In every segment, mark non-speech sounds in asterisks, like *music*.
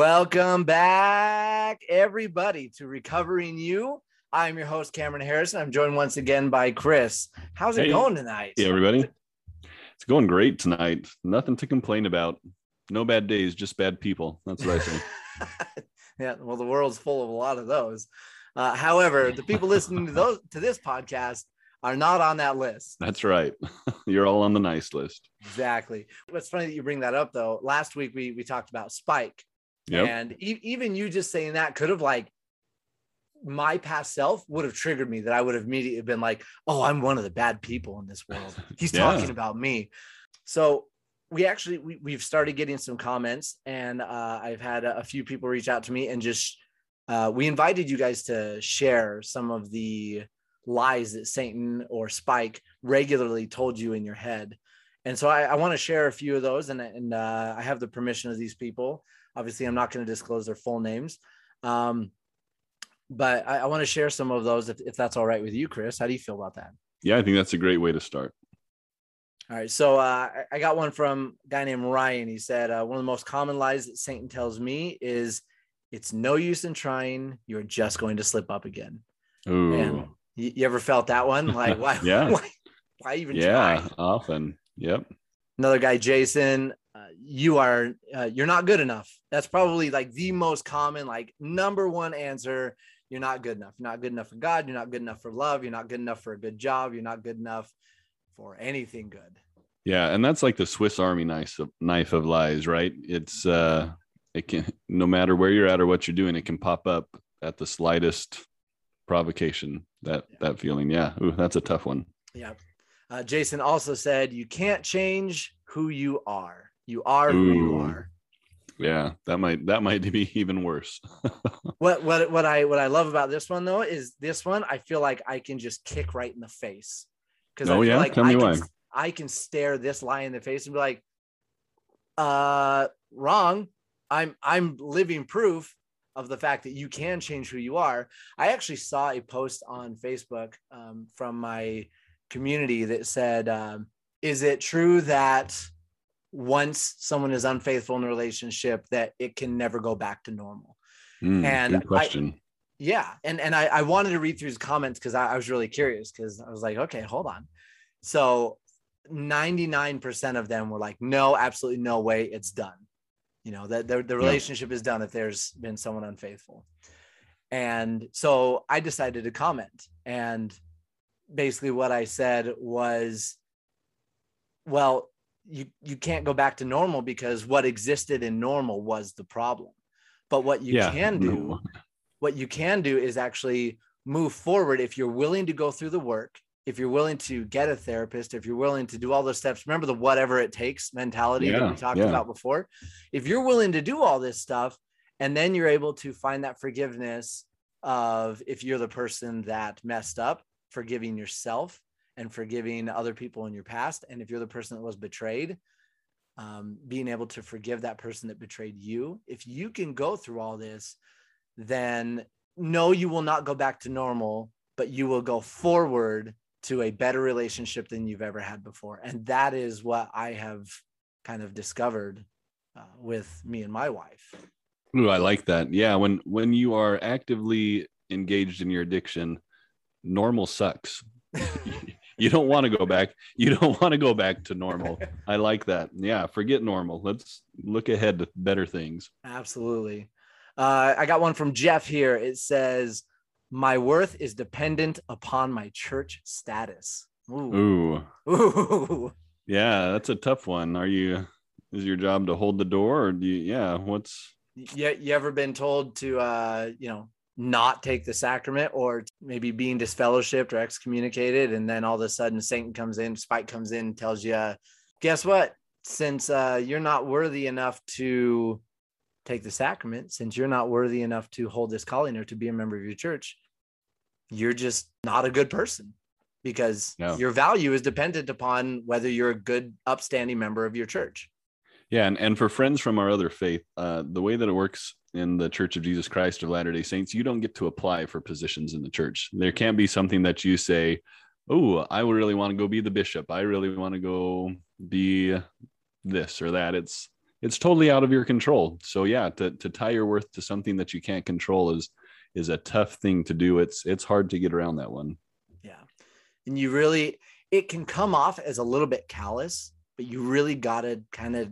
Welcome back, everybody, to Recovering You. I'm your host, Cameron Harrison. I'm joined once again by Chris. How's it Hey. going tonight? Hey, everybody. It's going great tonight. Nothing to complain about. No bad days, just bad people. That's what I say. *laughs* yeah, well, the world's full of a lot of those. Uh, however, the people listening to those to this podcast are not on that list. That's right. *laughs* You're all on the nice list. Exactly. What's funny that you bring that up, though. Last week we we talked about Spike, Yep. and e- even you just saying that could have like my past self would have triggered me that I would have immediately been like, oh, I'm one of the bad people in this world. He's *laughs* Yeah. talking about me. So we actually we, we've started getting some comments and uh, I've had a, a few people reach out to me and just uh, we invited you guys to share some of the lies that Satan or Spike regularly told you in your head. And so I, I want to share a few of those and, and uh, I have the permission of these people. Obviously, I'm not going to disclose their full names. Um, but I, I want to share some of those if, if that's all right with you, Chris. How do you feel about that? Yeah, I think that's a great way to start. All right. So uh, I- got one from a guy named Ryan. He said, uh, One of the most common lies that Satan tells me is it's no use in trying. You're just going to slip up again. Ooh. Man, you, you ever felt that one? *laughs* Like, why? Yeah. *laughs* Why, why even yeah, try? often. Yep. Another guy, Jason, uh, you are, uh, you're not good enough. That's probably like the most common, like number one answer. You're not good enough. You're not good enough for God. You're not good enough for love. You're not good enough for a good job. You're not good enough for anything good. Yeah, and that's like the Swiss Army knife of, knife of lies, right? It's uh it can no matter where you're at or what you're doing, it can pop up at the slightest provocation. That Yeah. that feeling. Yeah. Ooh, that's a tough one. Yeah. Uh, Jason also said, you can't change who you are. You are who you are. Yeah, that might that might *laughs* be even worse. *laughs* What, what, what I, what I love about this one though, is this one, I feel like I can just kick right in the face. Cause I Oh, feel yeah? like Tell I me can, why. I can stare this lie in the face and be like, uh, wrong. I'm, I'm living proof of the fact that you can change who you are. I actually saw a post on Facebook um, from my community that said, um, "Is it true that once someone is unfaithful in a relationship, that it can never go back to normal?" Hmm, And good I- question. Yeah, and and I, I wanted to read through his comments because I, I was really curious because I was like, okay, hold on. So 99% of them were like, no, absolutely no way, it's done. You know, that the, the relationship is done if there's been someone unfaithful. And so I decided to comment. And basically what I said was, well, you you can't go back to normal because what existed in normal was the problem. But what you yeah. can do what you can do is actually move forward if you're willing to go through the work if you're willing to get a therapist if you're willing to do all those steps remember the whatever it takes mentality that we talked yeah. about before if you're willing to do all this stuff and then you're able to find that forgiveness of if you're the person that messed up forgiving yourself and forgiving other people in your past and if you're the person that was betrayed um, being able to forgive that person that betrayed you if you can go through all this then no, you will not go back to normal, but you will go forward to a better relationship than you've ever had before. And that is what I have kind of discovered uh, with me and my wife. Ooh, I like that. Yeah, when when you are actively engaged in your addiction, normal sucks. *laughs* *laughs* you don't want to go back. You don't want to go back to normal. I like that. Yeah, forget normal. Let's look ahead to better things. Absolutely. Uh, I got one from Jeff here. It says, My worth is dependent upon my church status. Ooh. Ooh. Ooh. *laughs* Yeah, that's a tough one. Are you is your job to hold the door or do you yeah, what's you, you ever been told to uh you know not take the sacrament or maybe being disfellowshipped or excommunicated and then all of a sudden satan comes in spike comes in tells you guess what since uh you're not worthy enough to take the sacrament since you're not worthy enough to hold this calling or to be a member of your church you're just not a good person because Yeah. your value is dependent upon whether you're a good upstanding member of your church Yeah, and, and for friends from our other faith, uh, the way that it works in the Church of Jesus Christ of Latter day Saints, you don't get to apply for positions in the church. There can't be something that you say, Oh, I really want to go be the bishop. I really want to go be this or that. It's it's totally out of your control so yeah to, to tie your worth to something that you can't control is is a tough thing to do it's it's hard to get around that one yeah and you really it can come off as a little bit callous but you really got to kind of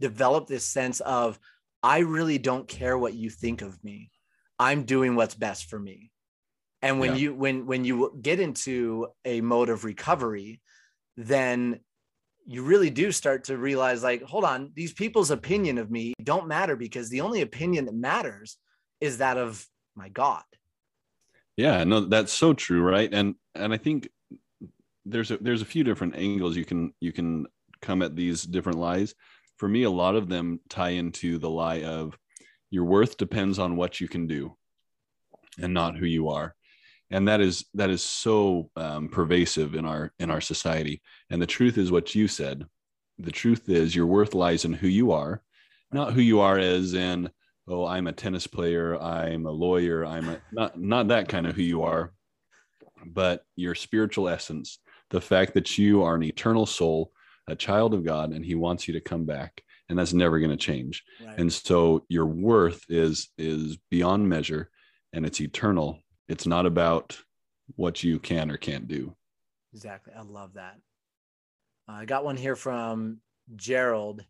develop this sense of i really don't care what you think of me. I'm doing what's best for me. And when yeah. you when when you get into a mode of recovery then you really do start to realize like hold on these people's opinion of me don't matter because the only opinion that matters is that of my god. Yeah no that's so true right? And and i think there's a there's a few different angles you can you can come at these different lies for me a lot of them tie into the lie of your worth depends on what you can do and not who you are. And that is that is so um, pervasive in our in our society. And the truth is what you said. The truth is your worth lies in who you are not who you are as in oh i'm a tennis player i'm a lawyer i'm a not not that kind of who you are but your spiritual essence the fact that you are an eternal soul a child of god and he wants you to come back and that's never going to change right. and so your worth is is beyond measure and it's eternal it's not about what you can or can't do. Exactly. I love that. Uh, I got one here from Gerald.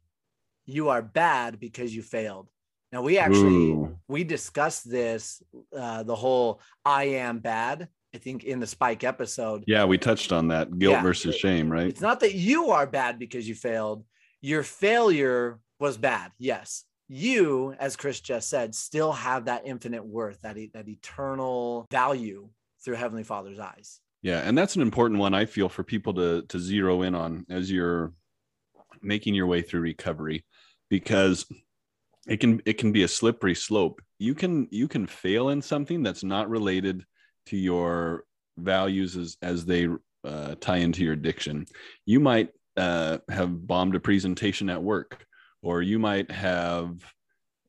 You are bad because you failed. Now we actually Ooh. we discussed this uh, the whole I am bad. I think in the Spike episode. Yeah, we touched on that guilt yeah. versus shame, right? It's not that you are bad because you failed. Your failure was bad. Yes, you, as Chris just said, still have that infinite worth, that, that eternal value through Heavenly Father's eyes. Yeah, and that's an important one I feel for people to to zero in on as you're making your way through recovery because it can it can be a slippery slope. You can you can fail in something that's not related to your values as as they uh, tie into your addiction. You might uh, have bombed a presentation at work or you might have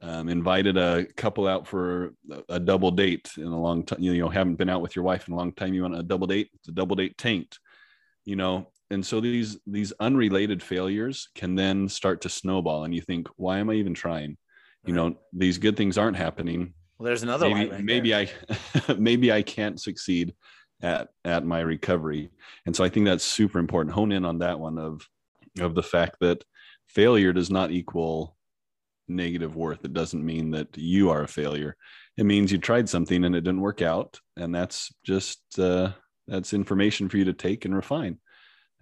um, invited a couple out for a double date in a long time. You know, haven't been out with your wife in a long time. You want a double date? It's a double date tanked. You know, and so these these unrelated failures can then start to snowball, and you think, why am I even trying? You know, these good things aren't happening. Well, there's another maybe, right maybe I *laughs* maybe I can't succeed at at my recovery, and so I think that's super important. Hone in on that one of of the fact that failure does not equal negative worth. It doesn't mean that you are a failure. It means you tried something and it didn't work out, and that's just uh, that's information for you to take and refine.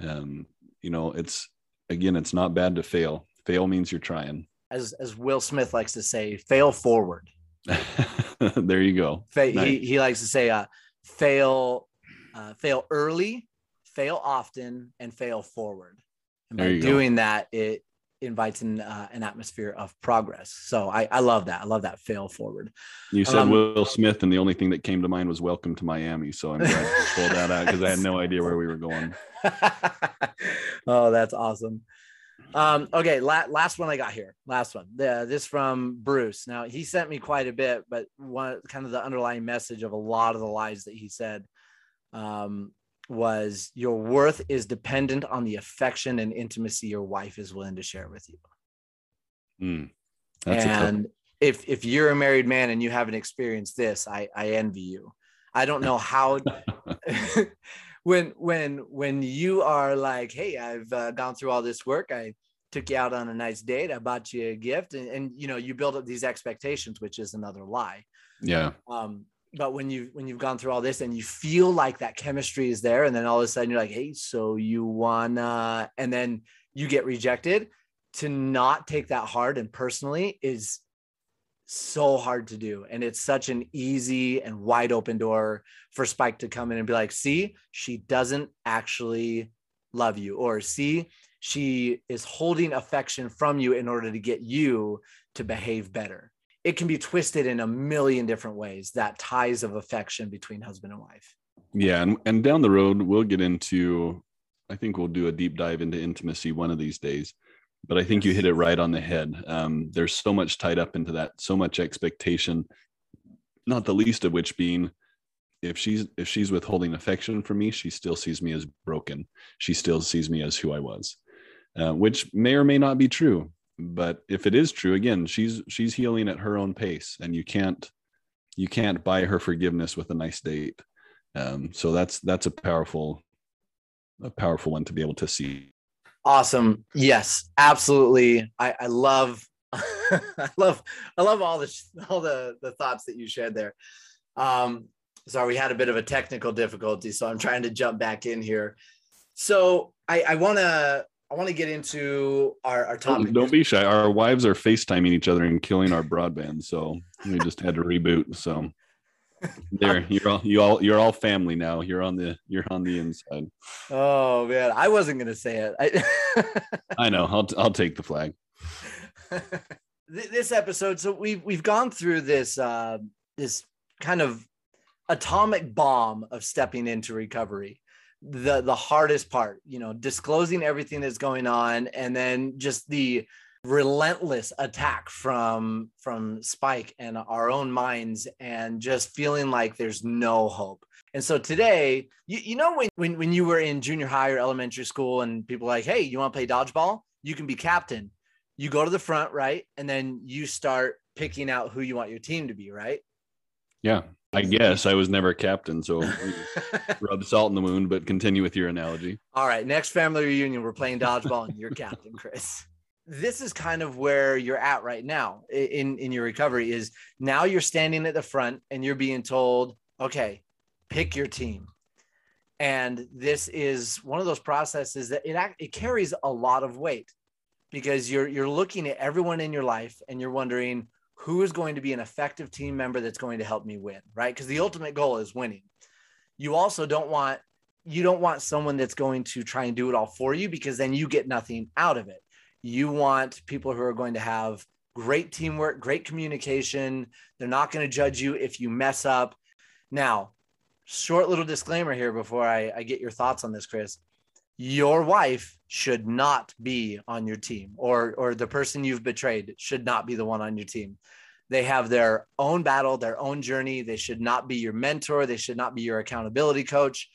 Um, you know, it's again, it's not bad to fail. Fail means you're trying. As as Will Smith likes to say, fail forward. *laughs* there you go. Fa- nice. he, he likes to say, uh, fail, uh, fail early, fail often, and fail forward. And by doing go. that, it invites an uh, an atmosphere of progress. So I, I love that. I love that fail forward. You said um, Will Smith, and the only thing that came to mind was "Welcome to Miami." So I'm glad you pulled that out because I had no idea where we were going. *laughs* oh, that's awesome. Um, okay, la- last one I got here. Last one. The, this from Bruce. Now he sent me quite a bit, but one kind of the underlying message of a lot of the lies that he said. Um, was your worth is dependent on the affection and intimacy your wife is willing to share with you. Mm, and if if you're a married man and you haven't experienced this, I I envy you. I don't know how *laughs* *laughs* when when when you are like, hey, I've uh, gone through all this work. I took you out on a nice date. I bought you a gift, and, and you know you build up these expectations, which is another lie. Yeah. Um, but when you when you've gone through all this and you feel like that chemistry is there and then all of a sudden you're like hey so you wanna and then you get rejected to not take that hard and personally is so hard to do and it's such an easy and wide open door for spike to come in and be like see she doesn't actually love you or see she is holding affection from you in order to get you to behave better. It can be twisted in a million different ways that ties of affection between husband and wife. Yeah and, and down the road we'll get into i think we'll do a deep dive into intimacy one of these days but i think you hit it right on the head. Um, there's so much tied up into that so much expectation not the least of which being if she's if she's withholding affection from me she still sees me as broken. She still sees me as who i was uh, which may or may not be true but if it is true again she's she's healing at her own pace and you can't you can't buy her forgiveness with a nice date. Um, so that's that's a powerful a powerful one to be able to see awesome yes absolutely i i love *laughs* i love i love all the all the the thoughts that you shared there um sorry we had a bit of a technical difficulty so i'm trying to jump back in here so i i want to I want to get into our, our topic. Don't, don't, be shy. Our wives are FaceTiming each other and killing our broadband. So we just had to reboot. So there, you're all you all you're all family now. You're on the you're on the inside. Oh man, I wasn't gonna say it. I, *laughs* I know. I'll I'll take the flag. *laughs* this episode, so we've we've gone through this uh, this kind of atomic bomb of stepping into recovery the the hardest part you know disclosing everything that's going on and then just the relentless attack from from spike and our own minds and just feeling like there's no hope and so today you, you know when, when when you were in junior high or elementary school and people like hey you want to play dodgeball you can be captain you go to the front right and then you start picking out who you want your team to be right yeah I guess I was never a captain, so *laughs* rub salt in the wound. But continue with your analogy. All right, next family reunion, we're playing dodgeball, and you're captain, Chris. This is kind of where you're at right now in in your recovery. Is now you're standing at the front and you're being told, okay, pick your team, and this is one of those processes that it it carries a lot of weight because you're you're looking at everyone in your life and you're wondering who is going to be an effective team member that's going to help me win, right? Because the ultimate goal is winning. You also don't want you don't want someone that's going to try and do it all for you because then you get nothing out of it. You want people who are going to have great teamwork, great communication. They're not going to judge you if you mess up. Now, short little disclaimer here before I, I get your thoughts on this, Chris. Your wife should not be on your team or or the person you've betrayed should not be the one on your team they have their own battle their own journey they should not be your mentor they should not be your accountability coach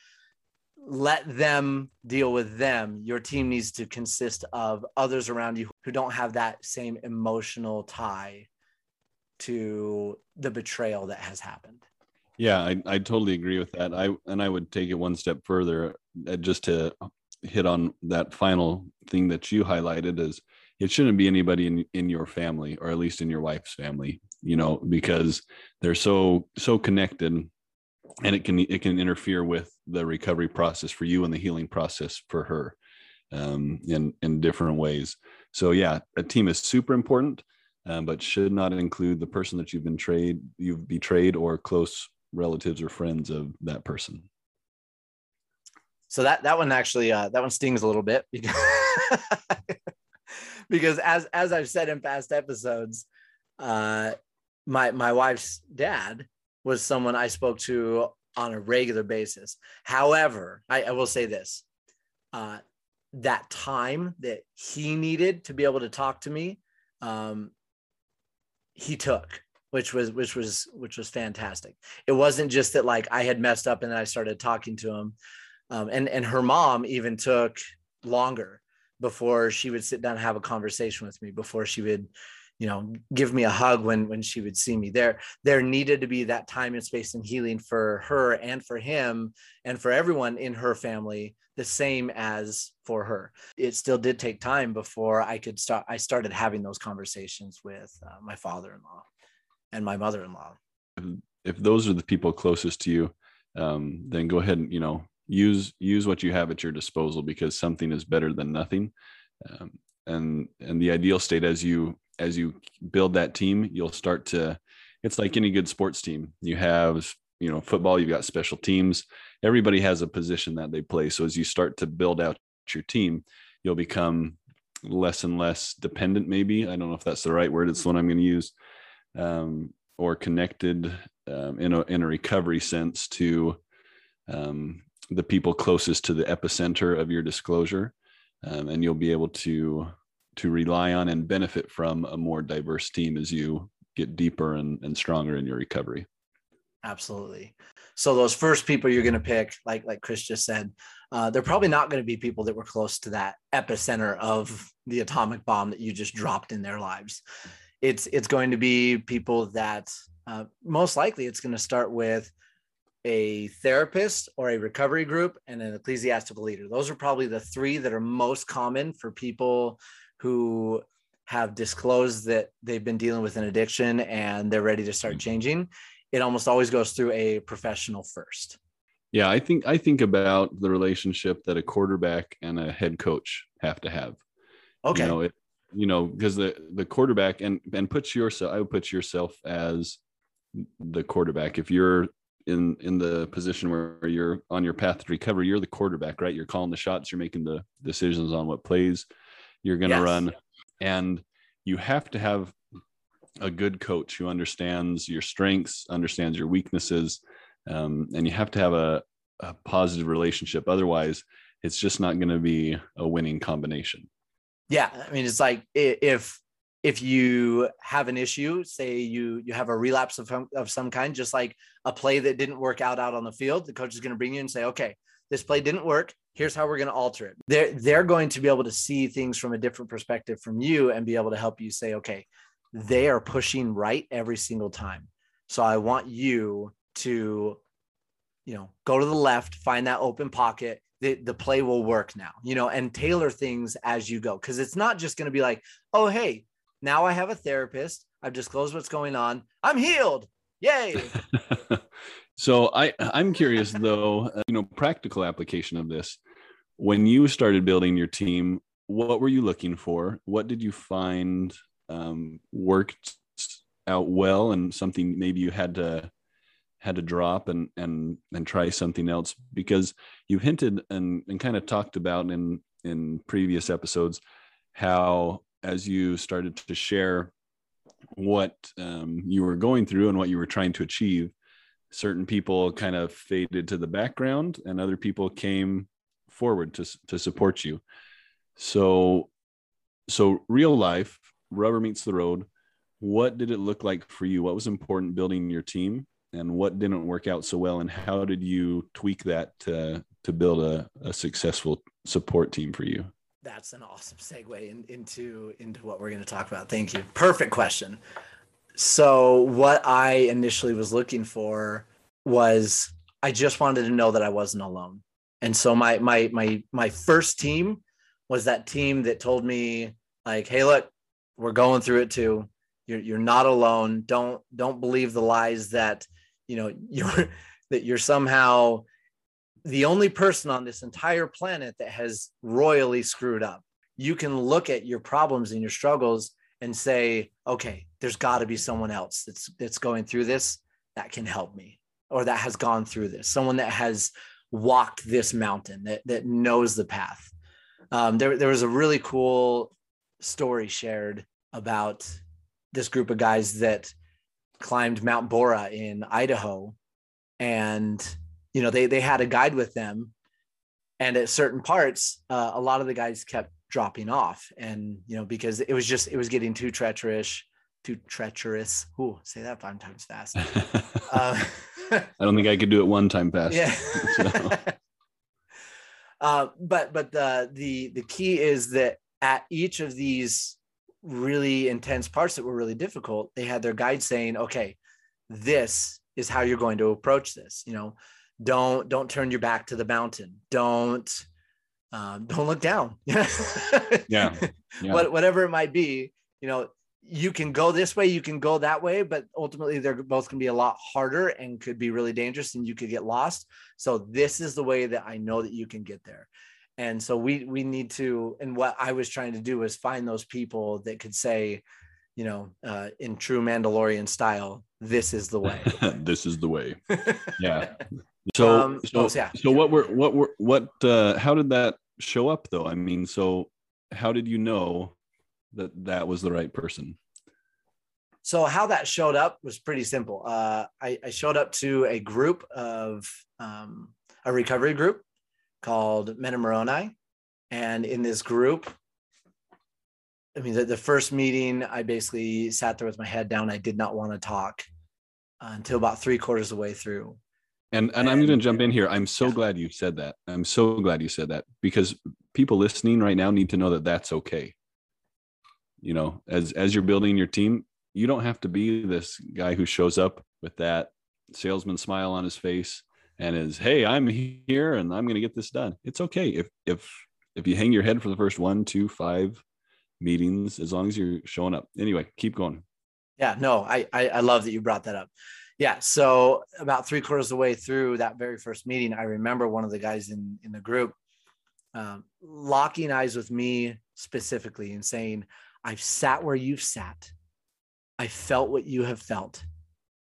let them deal with them. Your team needs to consist of others around you who don't have that same emotional tie to the betrayal that has happened. Yeah i, I totally agree with that. I and i would take it one step further uh, just to hit on that final thing that you highlighted is it shouldn't be anybody in, in your family or at least in your wife's family you know because they're so so connected and it can it can interfere with the recovery process for you and the healing process for her um, in in different ways. So yeah a team is super important um, but should not include the person that you've been betrayed you've betrayed or close relatives or friends of that person. So that that one actually uh, that one stings a little bit because *laughs* because as as I've said in past episodes, uh, my my wife's dad was someone I spoke to on a regular basis. However, I, I will say this: uh, that time that he needed to be able to talk to me, um, he took which was which was which was fantastic. It wasn't just that like I had messed up and then I started talking to him um, and and her mom even took longer before she would sit down and have a conversation with me before she would you know give me a hug when when she would see me there. There needed to be that time and space and healing for her and for him and for everyone in her family the same as for her. It still did take time before i could start i started having those conversations with uh, my father-in-law and my mother-in-law. If those are the people closest to you um, then go ahead and you know use use what you have at your disposal because something is better than nothing. Um, and and the ideal state as you as you build that team you'll start to it's like any good sports team. You have you know football you've got special teams. Everybody has a position that they play. So as you start to build out your team you'll become less and less dependent maybe. I don't know if that's the right word. It's the one i'm going to use. Um, or connected um, in a in a recovery sense to um, the people closest to the epicenter of your disclosure. Um, and you'll be able to to rely on and benefit from a more diverse team as you get deeper and, and stronger in your recovery Absolutely. So those first people you're going to pick, like like Chris just said, uh, they're probably not going to be people that were close to that epicenter of the atomic bomb that you just dropped in their lives. It's it's going to be people that uh, most likely it's going to start with a therapist or a recovery group and an ecclesiastical leader. Those are probably the three that are most common for people who have disclosed that they've been dealing with an addiction and they're ready to start mm-hmm. changing. It almost always goes through a professional first. Yeah, I think I think about the relationship that a quarterback and a head coach have to have. Okay. You know, it, you know, because the the quarterback and and puts yourself, I would put yourself as the quarterback. If you're in in the position where you're on your path to recovery, you're the quarterback, right? You're calling the shots, you're making the decisions on what plays you're going to yes. run, and you have to have a good coach who understands your strengths, understands your weaknesses, um, and you have to have a, a positive relationship. Otherwise, it's just not going to be a winning combination. Yeah, I mean, it's like if if you have an issue, say you you have a relapse of, of some kind, just like a play that didn't work out out on the field, the coach is going to bring you and say, okay, this play didn't work. Here's how we're going to alter it. They're they're going to be able to see things from a different perspective from you and be able to help you say, okay, they are pushing right every single time. So I want you to, you know, go to the left, find that open pocket. The, the play will work now, you know, and tailor things as you go. Cause it's not just going to be like, oh, hey, now I have a therapist. I've disclosed what's going on. I'm healed. Yay. *laughs* so I I'm curious though, uh, you know, practical application of this. When you started building your team, what were you looking for? What did you find um, worked out well, and something maybe you had to had to drop and and and try something else? Because you hinted and and kind of talked about in in previous episodes how as you started to share what um, you were going through and what you were trying to achieve, certain people kind of faded to the background and other people came forward to, to support you. So, so real life, rubber meets the road. What did it look like for you? What was important building your team and what didn't work out so well? And how did you tweak that to, to build a, a successful support team for you? that's an awesome segue in, into into what we're going to talk about. Thank you. Perfect question. So what I initially was looking for was I just wanted to know that I wasn't alone. And so my my my my first team was that team that told me like, "Hey, look, we're going through it too. You're you're not alone. Don't don't believe the lies that, you know, *laughs* you're that you're somehow the only person on this entire planet that has royally screwed up. You can look at your problems and your struggles and say, okay, there's got to be someone else that's that's going through this that can help me or that has gone through this, someone that has walked this mountain that that knows the path. Um, there, there was a really cool story shared about this group of guys that climbed Mount Borah in Idaho and you know they they had a guide with them and at certain parts uh, a lot of the guys kept dropping off. And you know because it was just it was getting too treacherous too treacherous. Ooh, say that five times fast. *laughs* Uh, *laughs* i don't think i could do it one time fast. Yeah. *laughs* So. uh, but but the the the key is that at each of these really intense parts that were really difficult they had their guide saying okay this is how you're going to approach this. You know don't don't turn your back to the mountain. Don't um, *laughs* don't look down. *laughs* Yeah, yeah. What, whatever it might be you know you can go this way you can go that way but ultimately they're both going to be a lot harder and could be really dangerous and you could get lost. So this is the way that i know that you can get there. And so we we need to and what i was trying to do was find those people that could say you know uh, in true mandalorian style this is the way. *laughs* This is the way. Yeah. So, um, so, yeah. so what were, what were, what, uh, how did that show up though? I mean, so how did you know that that was the right person? So how that showed up was pretty simple. Uh, I, I showed up to a group of um, a recovery group called Meta Moroni. And in this group, I mean, the, the first meeting, I basically sat there with my head down. I did not want to talk. until about three quarters of the way through. And and, I'm going to jump in here. I'm so yeah. glad you said that. I'm so glad you said that because people listening right now need to know that that's okay. You know, as as you're building your team, you don't have to be this guy who shows up with that salesman smile on his face and is, "Hey, I'm here and I'm going to get this done." It's okay if if if you hang your head for the first one, two, five meetings, as long as you're showing up. Anyway, keep going. Yeah, no, I I, I love that you brought that up. Yeah, so about three quarters of the way through that very first meeting, I remember one of the guys in in the group um, locking eyes with me specifically and saying, "I've sat where you've sat, I felt what you have felt,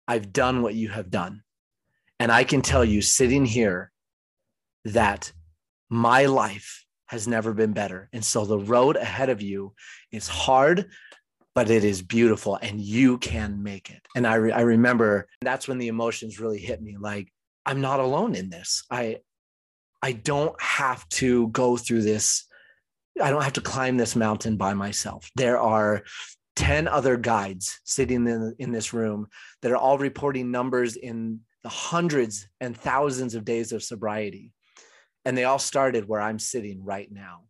I've done what you have done, and I can tell you, sitting here, that my life has never been better. And so the road ahead of you is hard, but it is beautiful and you can make it. And I, re- I remember that's when the emotions really hit me like, I'm not alone in this. I, I don't have to go through this. I don't have to climb this mountain by myself. There are 10 other guides sitting in, in this room that are all reporting numbers in the hundreds and thousands of days of sobriety and they all started where I'm sitting right now.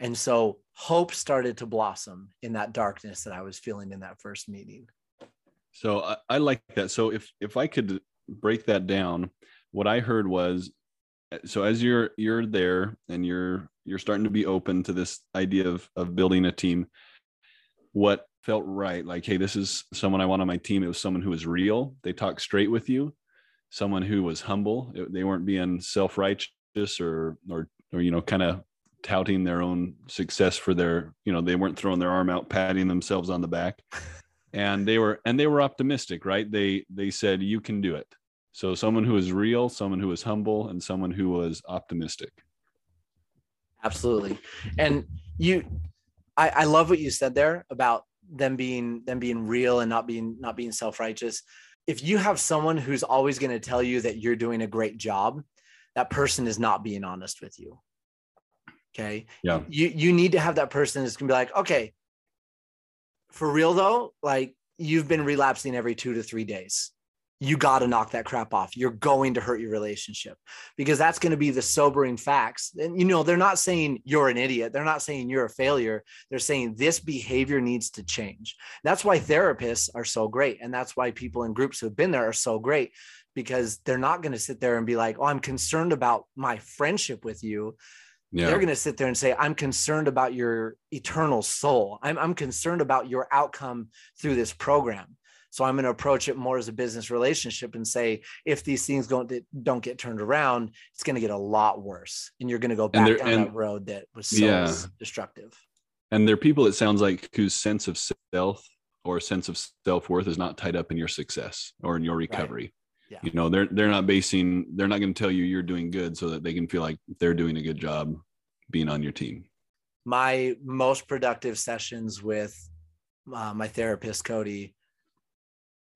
And so hope started to blossom in that darkness that I was feeling in that first meeting. So I, I like that. So if if I could break that down, what I heard was so as you're you're there and you're you're starting to be open to this idea of of building a team, what felt right, like, hey, this is someone I want on my team. It was someone who was real. They talked straight with you, someone who was humble. They weren't being self-righteous or or or you know kind of touting their own success for their you know they weren't throwing their arm out patting themselves on the back. And they were and they were optimistic right? They they said you can do it. So someone who is real someone who is humble and someone who was optimistic. Absolutely. And you i i love what you said there about them being them being real and not being not being self-righteous. If you have someone who's always going to tell you that you're doing a great job that person is not being honest with you. Okay. Yeah. You you need to have that person that's gonna be like, okay, for real though, like you've been relapsing every two to three days. You got to knock that crap off. You're going to hurt your relationship because that's going to be the sobering facts. And you know, they're not saying you're an idiot. They're not saying you're a failure. They're saying this behavior needs to change. That's why therapists are so great. And that's why people in groups who've been there are so great because they're not going to sit there and be like, "Oh, I'm concerned about my friendship with you." Yeah. They're going to sit there and say, "I'm concerned about your eternal soul. I'm I'm concerned about your outcome through this program." So I'm going to approach it more as a business relationship and say, if these things don't don't get turned around, it's going to get a lot worse, and you're going to go back down and, that road that was so yeah. destructive. And there are people, it sounds like, whose sense of self or sense of self worth is not tied up in your success or in your recovery. Yeah. You know, they're they're not basing they're not going to tell you you're doing good so that they can feel like they're doing a good job being on your team. My most productive sessions with uh, my therapist Cody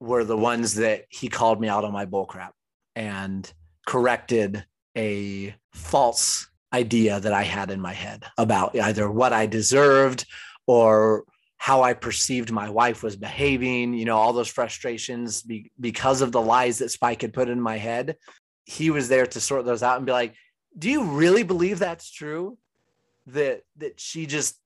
were the ones that he called me out on my bullcrap and corrected a false idea that I had in my head about either what I deserved or how I perceived my wife was behaving, you know, all those frustrations be, because of the lies that Spike had put in my head. He was there to sort those out and be like, "Do you really believe that's true? That that she just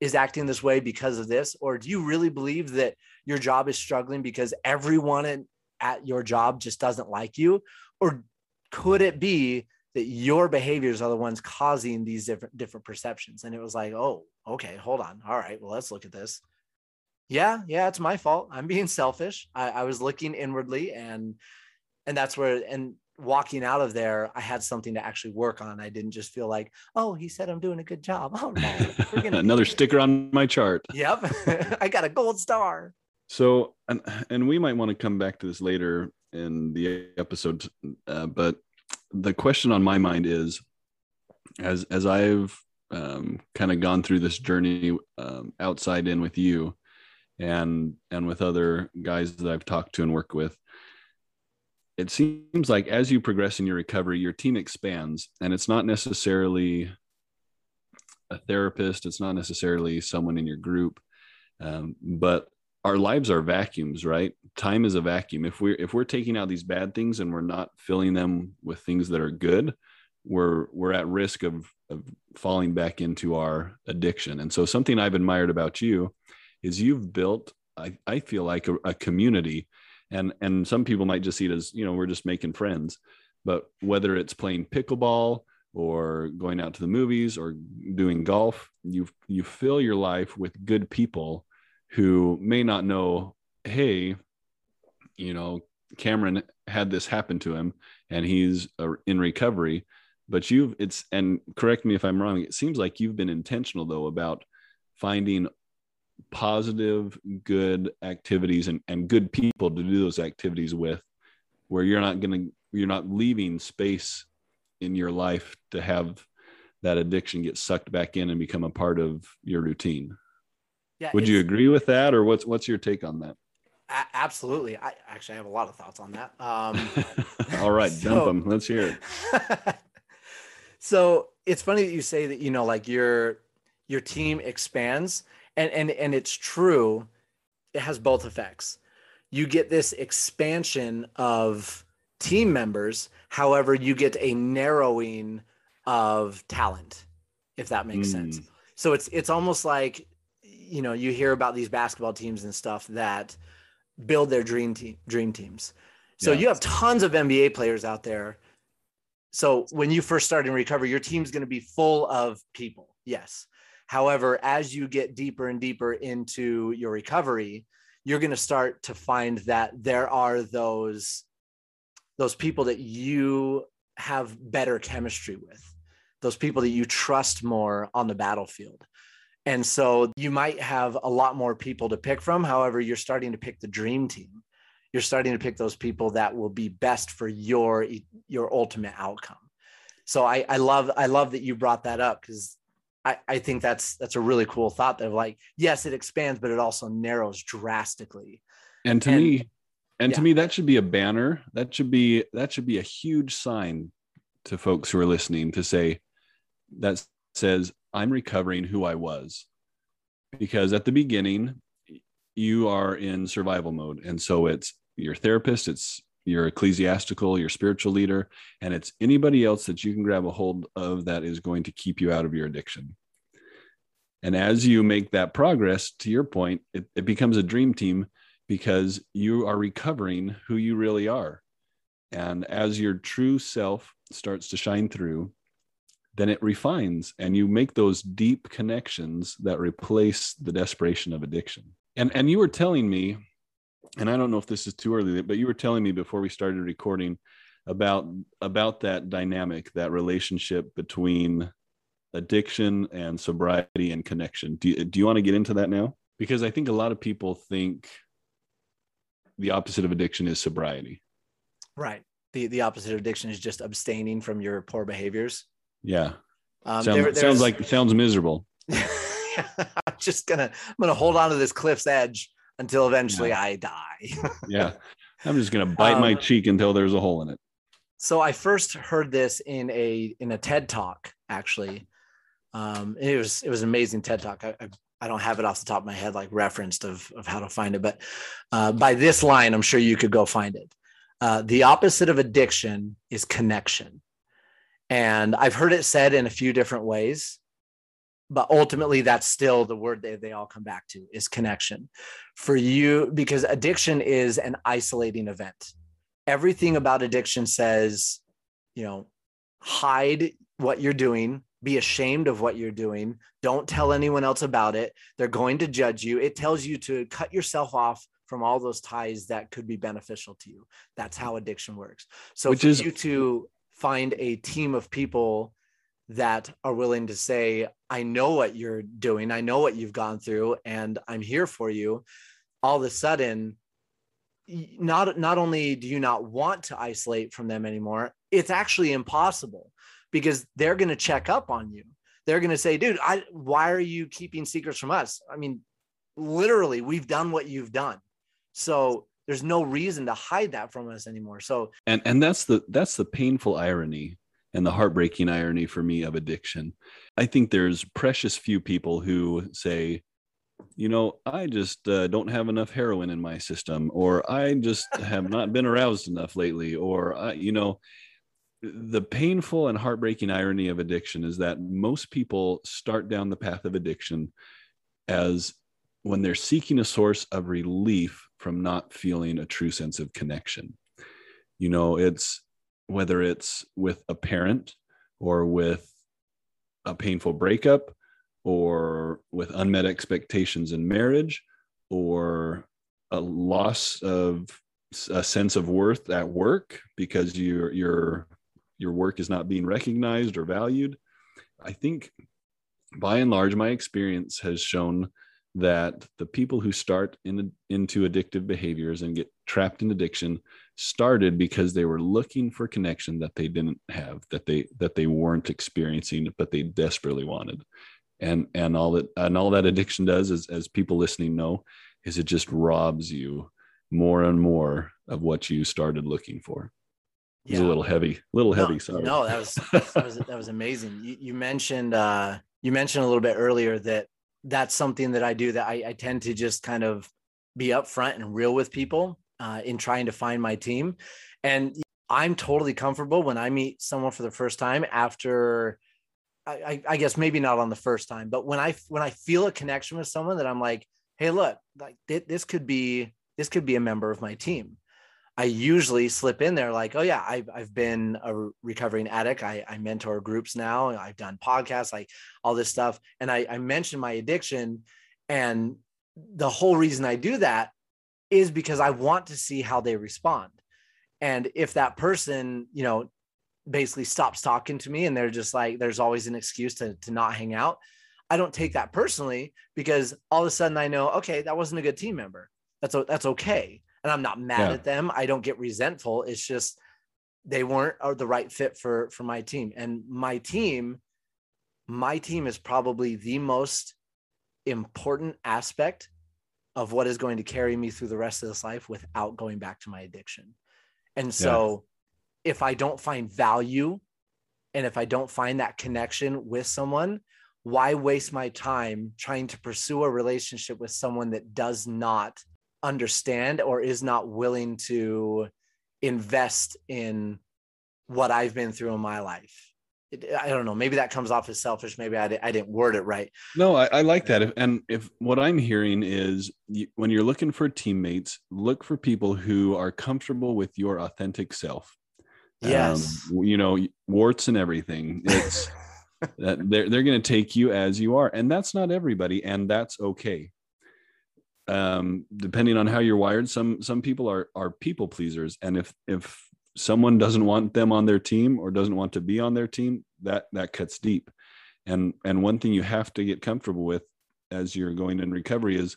is acting this way because of this or do you really believe that your job is struggling because everyone at your job just doesn't like you or could it be that your behaviors are the ones causing these different different perceptions and it was like oh okay hold on. All right well let's look at this. Yeah yeah it's my fault. I'm being selfish. I, I was looking inwardly and and that's where and walking out of there i had something to actually work on. I didn't just feel like oh he said i'm doing a good job. Oh no *laughs* another sticker on my chart. Yep. *laughs* I got a gold star. So and and we might want to come back to this later in the episode uh, but the question on my mind is as as I've um, kind of gone through this journey um, outside in with you and and with other guys that I've talked to and worked with. It seems like as you progress in your recovery your team expands and it's not necessarily a therapist it's not necessarily someone in your group um, but our lives are vacuums right? Time is a vacuum. If we're if we're taking out these bad things and we're not filling them with things that are good we're we're at risk of of falling back into our addiction. And so something i've admired about you is you've built i, I feel like a, a community. And and some people might just see it as you know we're just making friends. But whether it's playing pickleball or going out to the movies or doing golf you you fill your life with good people who may not know hey you know cameron had this happen to him and he's uh, in recovery but you've it's and correct me if i'm wrong it seems like you've been intentional though about finding positive good activities and, and good people to do those activities with where you're not going to you're not leaving space in your life to have that addiction get sucked back in and become a part of your routine. Yeah would you agree with that or what's what's your take on that? Absolutely. I actually have a lot of thoughts on that. Um *laughs* all right *laughs* so, dump them let's hear it *laughs* so it's funny that you say that you know like your your team expands and and and it's true it has both effects you get this expansion of team members however you get a narrowing of talent if that makes mm. sense so it's it's almost like you know you hear about these basketball teams and stuff that build their dream team dream teams so yeah. you have tons of nba players out there so when you first start in recovery your team's going to be full of people yes However, as you get deeper and deeper into your recovery, you're going to start to find that there are those those people that you have better chemistry with, those people that you trust more on the battlefield. And so you might have a lot more people to pick from. However, you're starting to pick the dream team. You're starting to pick those people that will be best for your your ultimate outcome. So I, I love I love that you brought that up because I, I think that's that's a really cool thought that like yes it expands but it also narrows drastically and to and, me and yeah. to me that should be a banner that should be that should be a huge sign to folks who are listening to say that says i'm recovering who i was because at the beginning you are in survival mode and so it's your therapist it's your ecclesiastical, your spiritual leader, and it's anybody else that you can grab a hold of that is going to keep you out of your addiction. And as you make that progress, to your point, it, it becomes a dream team because you are recovering who you really are. And as your true self starts to shine through, then it refines and you make those deep connections that replace the desperation of addiction. And, and you were telling me and I don't know if this is too early, but you were telling me before we started recording about about that dynamic, that relationship between addiction and sobriety and connection. Do you, do you want to get into that now? Because I think a lot of people think the opposite of addiction is sobriety. Right. The the opposite of addiction is just abstaining from your poor behaviors. Yeah. Um, sounds, there, sounds like sounds miserable. *laughs* *laughs* Just gonna I'm gonna hold on to this cliff's edge until eventually yeah. I die. *laughs* yeah. I'm just to bite um, my cheek until there's a hole in it. So I first heard this in a in a TED talk actually. Um, it was it was an amazing TED talk. I, I, I don't have it off the top of my head like referenced of of how to find it, but uh, by this line, I'm sure you could go find it. Uh, the opposite of addiction is connection, and I've heard it said in a few different ways but ultimately that's still the word that they all come back to is connection. For you because addiction is an isolating event. Everything about addiction says you know hide what you're doing be ashamed of what you're doing don't tell anyone else about it. They're going to judge you. It tells you to cut yourself off from all those ties that could be beneficial to you. That's how addiction works. So Which for is- you to find a team of people that are willing to say, I know what you're doing, I know what you've gone through, and I'm here for you. All of a sudden, not not only do you not want to isolate from them anymore, it's actually impossible because they're going to check up on you. They're going to say, "Dude, I, why are you keeping secrets from us?" I mean, literally, we've done what you've done, so there's no reason to hide that from us anymore. So, and and that's the that's the painful irony and the heartbreaking irony for me of addiction. I think there's precious few people who say, you know, I just uh, don't have enough heroin in my system, or I just *laughs* have not been aroused enough lately, or, I, you know, the painful and heartbreaking irony of addiction is that most people start down the path of addiction as when they're seeking a source of relief from not feeling a true sense of connection. You know, it's whether it's with a parent or with a painful breakup or with unmet expectations in marriage or a loss of a sense of worth at work because your your your work is not being recognized or valued. I think by and large my experience has shown that the people who start in, into addictive behaviors and get trapped in addiction started because they were looking for connection that they didn't have that they that they weren't experiencing but they desperately wanted. And and all that and all that addiction does is as people listening know is it just robs you more and more of what you started looking for. Yeah. it's a little heavy a little no, heavy sorry. no that was that was that was amazing. You, you mentioned uh you mentioned a little bit earlier that that's something that i do that i, I tend to just kind of be upfront and real with people uh, in trying to find my team and i'm totally comfortable when i meet someone for the first time after I, I guess maybe not on the first time, but when I when I feel a connection with someone that I'm like, hey, look, like this could be this could be a member of my team. I usually slip in there like, oh yeah, I've I've been a recovering addict. I, I mentor groups now. I've done podcasts, like all this stuff, and I, I mentioned my addiction, and the whole reason I do that is because I want to see how they respond. And if that person, you know, basically stops talking to me and they're just like there's always an excuse to to not hang out i don't take that personally because all of a sudden i know okay that wasn't a good team member that's that's okay and i'm not mad yeah. at them i don't get resentful it's just they weren't uh, the right fit for for my team and my team my team is probably the most important aspect of what is going to carry me through the rest of this life without going back to my addiction and so if I don't find value and if I don't find that connection with someone, why waste my time trying to pursue a relationship with someone that does not understand or is not willing to invest in what I've been through in my life? I don't know. Maybe that comes off as selfish. Maybe I, I didn't word it right. No, I, I like that. And if what I'm hearing is you, when you're looking for teammates, look for people who are comfortable with your authentic self. Yes. Um, you know, warts and everything. It's *laughs* that they're they're going to take you as you are, and that's not everybody, and that's okay. Um, depending on how you're wired, some some people are are people pleasers, and if if someone doesn't want them on their team or doesn't want to be on their team, that that cuts deep. And and one thing you have to get comfortable with as you're going in recovery is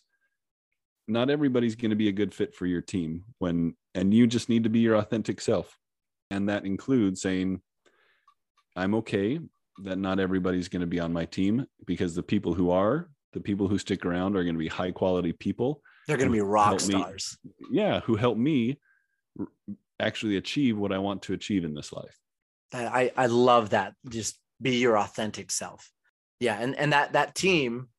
not everybody's going to be a good fit for your team when and you just need to be your authentic self and that includes saying, I'm okay that not everybody's going to be on my team because the people who are, the people who stick around are going to be high quality people. They're going to be rock stars. Me, yeah, who help me actually achieve what I want to achieve in this life. I I love that. Just be your authentic self. Yeah, and and that that team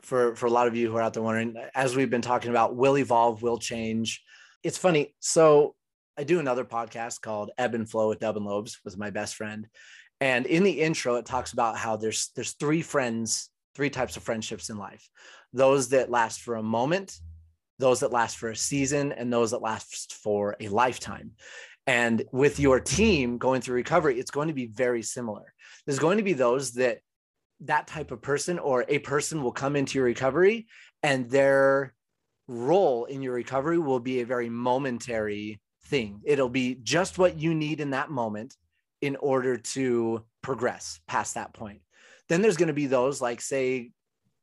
for for a lot of you who are out there wondering, as we've been talking about, will evolve, will change. It's funny. So I do another podcast called Ebb and Flow with Dub and Lobes was my best friend. And in the intro, it talks about how there's there's three friends, three types of friendships in life. Those that last for a moment, those that last for a season, and those that last for a lifetime. And with your team going through recovery, it's going to be very similar. There's going to be those that that type of person or a person will come into your recovery and their role in your recovery will be a very momentary thing. It'll be just what you need in that moment in order to progress past that point. Then there's going to be those like, say,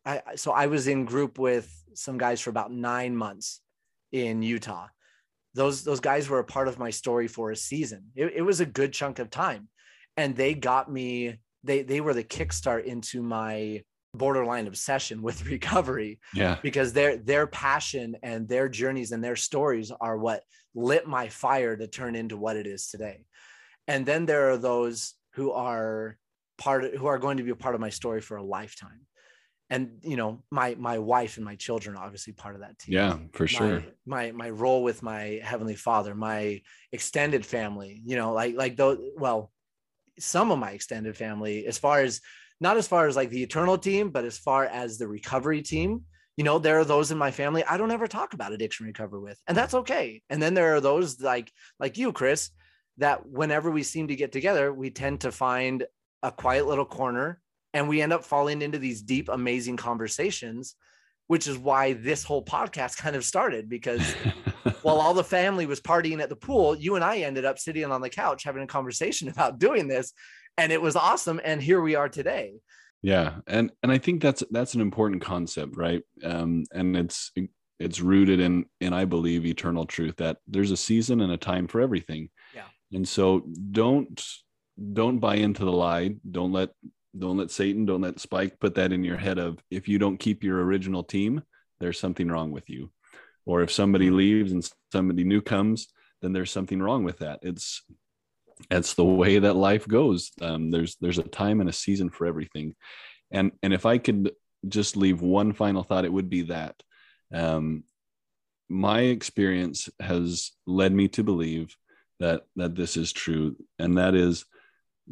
I, so I was in group with some guys for about nine months in Utah. Those those guys were a part of my story for a season. It, it was a good chunk of time, and they got me. They they were the kickstart into my borderline obsession with *laughs* recovery yeah because their their passion and their journeys and their stories are what lit my fire to turn into what it is today and then there are those who are part of, who are going to be a part of my story for a lifetime. And you know my my wife and my children are obviously part of that team. Yeah for sure. my, my my role with my heavenly father my extended family you know like like those well some of my extended family as far as not as far as like the eternal team but as far as the recovery team you know there are those in my family i don't ever talk about addiction recovery with and that's okay. And then there are those like like you chris that whenever we seem to get together we tend to find a quiet little corner and we end up falling into these deep amazing conversations which is why this whole podcast kind of started because *laughs* while all the family was partying at the pool you and i ended up sitting on the couch having a conversation *laughs* about doing this and it was awesome and here we are today. Yeah and and i think that's that's an important concept right? Um and it's it's rooted in in i believe eternal truth that there's a season and a time for everything. Yeah. And so don't don't buy into the lie don't let don't let Satan, don't let Spike put that in your head of if you don't keep your original team, there's something wrong with you. Or if somebody mm-hmm. leaves and somebody new comes, then there's something wrong with that. It's that's the way that life goes. Um, there's there's a time and a season for everything. And and if I could just leave one final thought, it would be that um, my experience has led me to believe that that this is true, and that is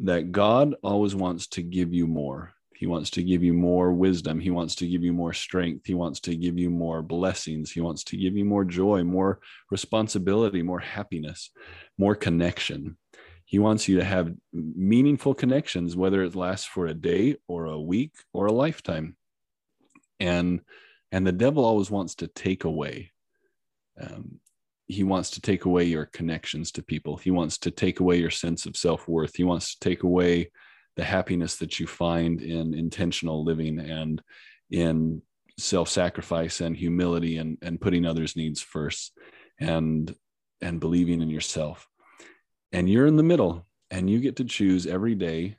that God always wants to give you more. He wants to give you more wisdom. He wants to give you more strength. He wants to give you more blessings. He wants to give you more joy, more responsibility, more happiness, more connection. He wants you to have meaningful connections, whether it lasts for a day or a week or a lifetime. And and the devil always wants to take away. Um, he wants to take away your connections to people. He wants to take away your sense of self worth. He wants to take away the happiness that you find in intentional living and in self sacrifice and humility and, and putting others' needs first and and believing in yourself. And you're in the middle and you get to choose every day,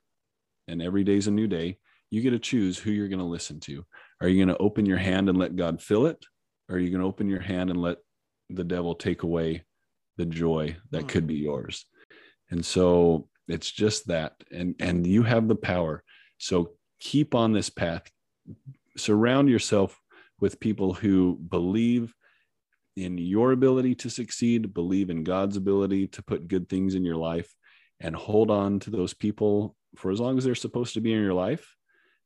and every day is a new day. You get to choose who you're going to listen to. Are you going to open your hand and let God fill it? Or are you going to open your hand and let the devil take away the joy that hmm. could be yours. And so it's just that. And and you have the power. So keep on this path. Surround yourself with people who believe in your ability to succeed believe in god's ability to put good things in your life and hold on to those people for as long as they're supposed to be in your life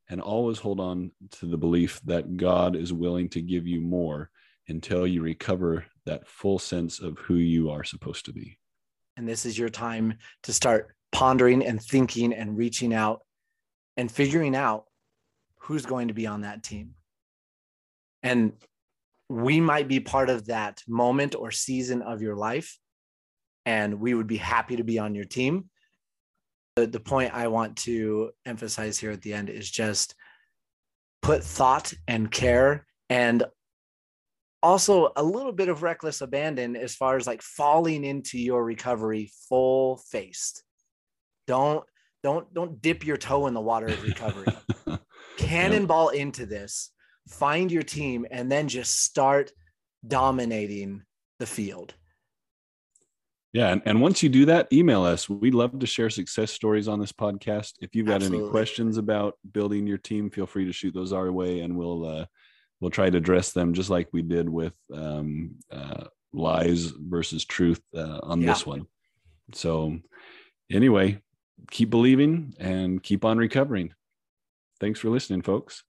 and always hold on to the belief that god is willing to give you more until you recover that full sense of who you are supposed to be. And this is your time to start pondering and thinking and reaching out and figuring out who's going to be on that team. And we might be part of that moment or season of your life. And we would be happy to be on your team. The, the point I want to emphasize here at the end is just put thought and care and also a little bit of reckless abandon as far as like falling into your recovery full faced. Don't don't don't dip your toe in the water of recovery. *laughs* Cannonball into this find your team and then just start dominating the field. Yeah and, and once you do that email us. We'd love to share success stories on this podcast. If you've got Absolutely. any questions about building your team feel free to shoot those our way and we'll uh, we'll try to address them just like we did with um, uh, lies versus truth uh, on yeah. this one. So, anyway, keep believing and keep on recovering. Thanks for listening, folks.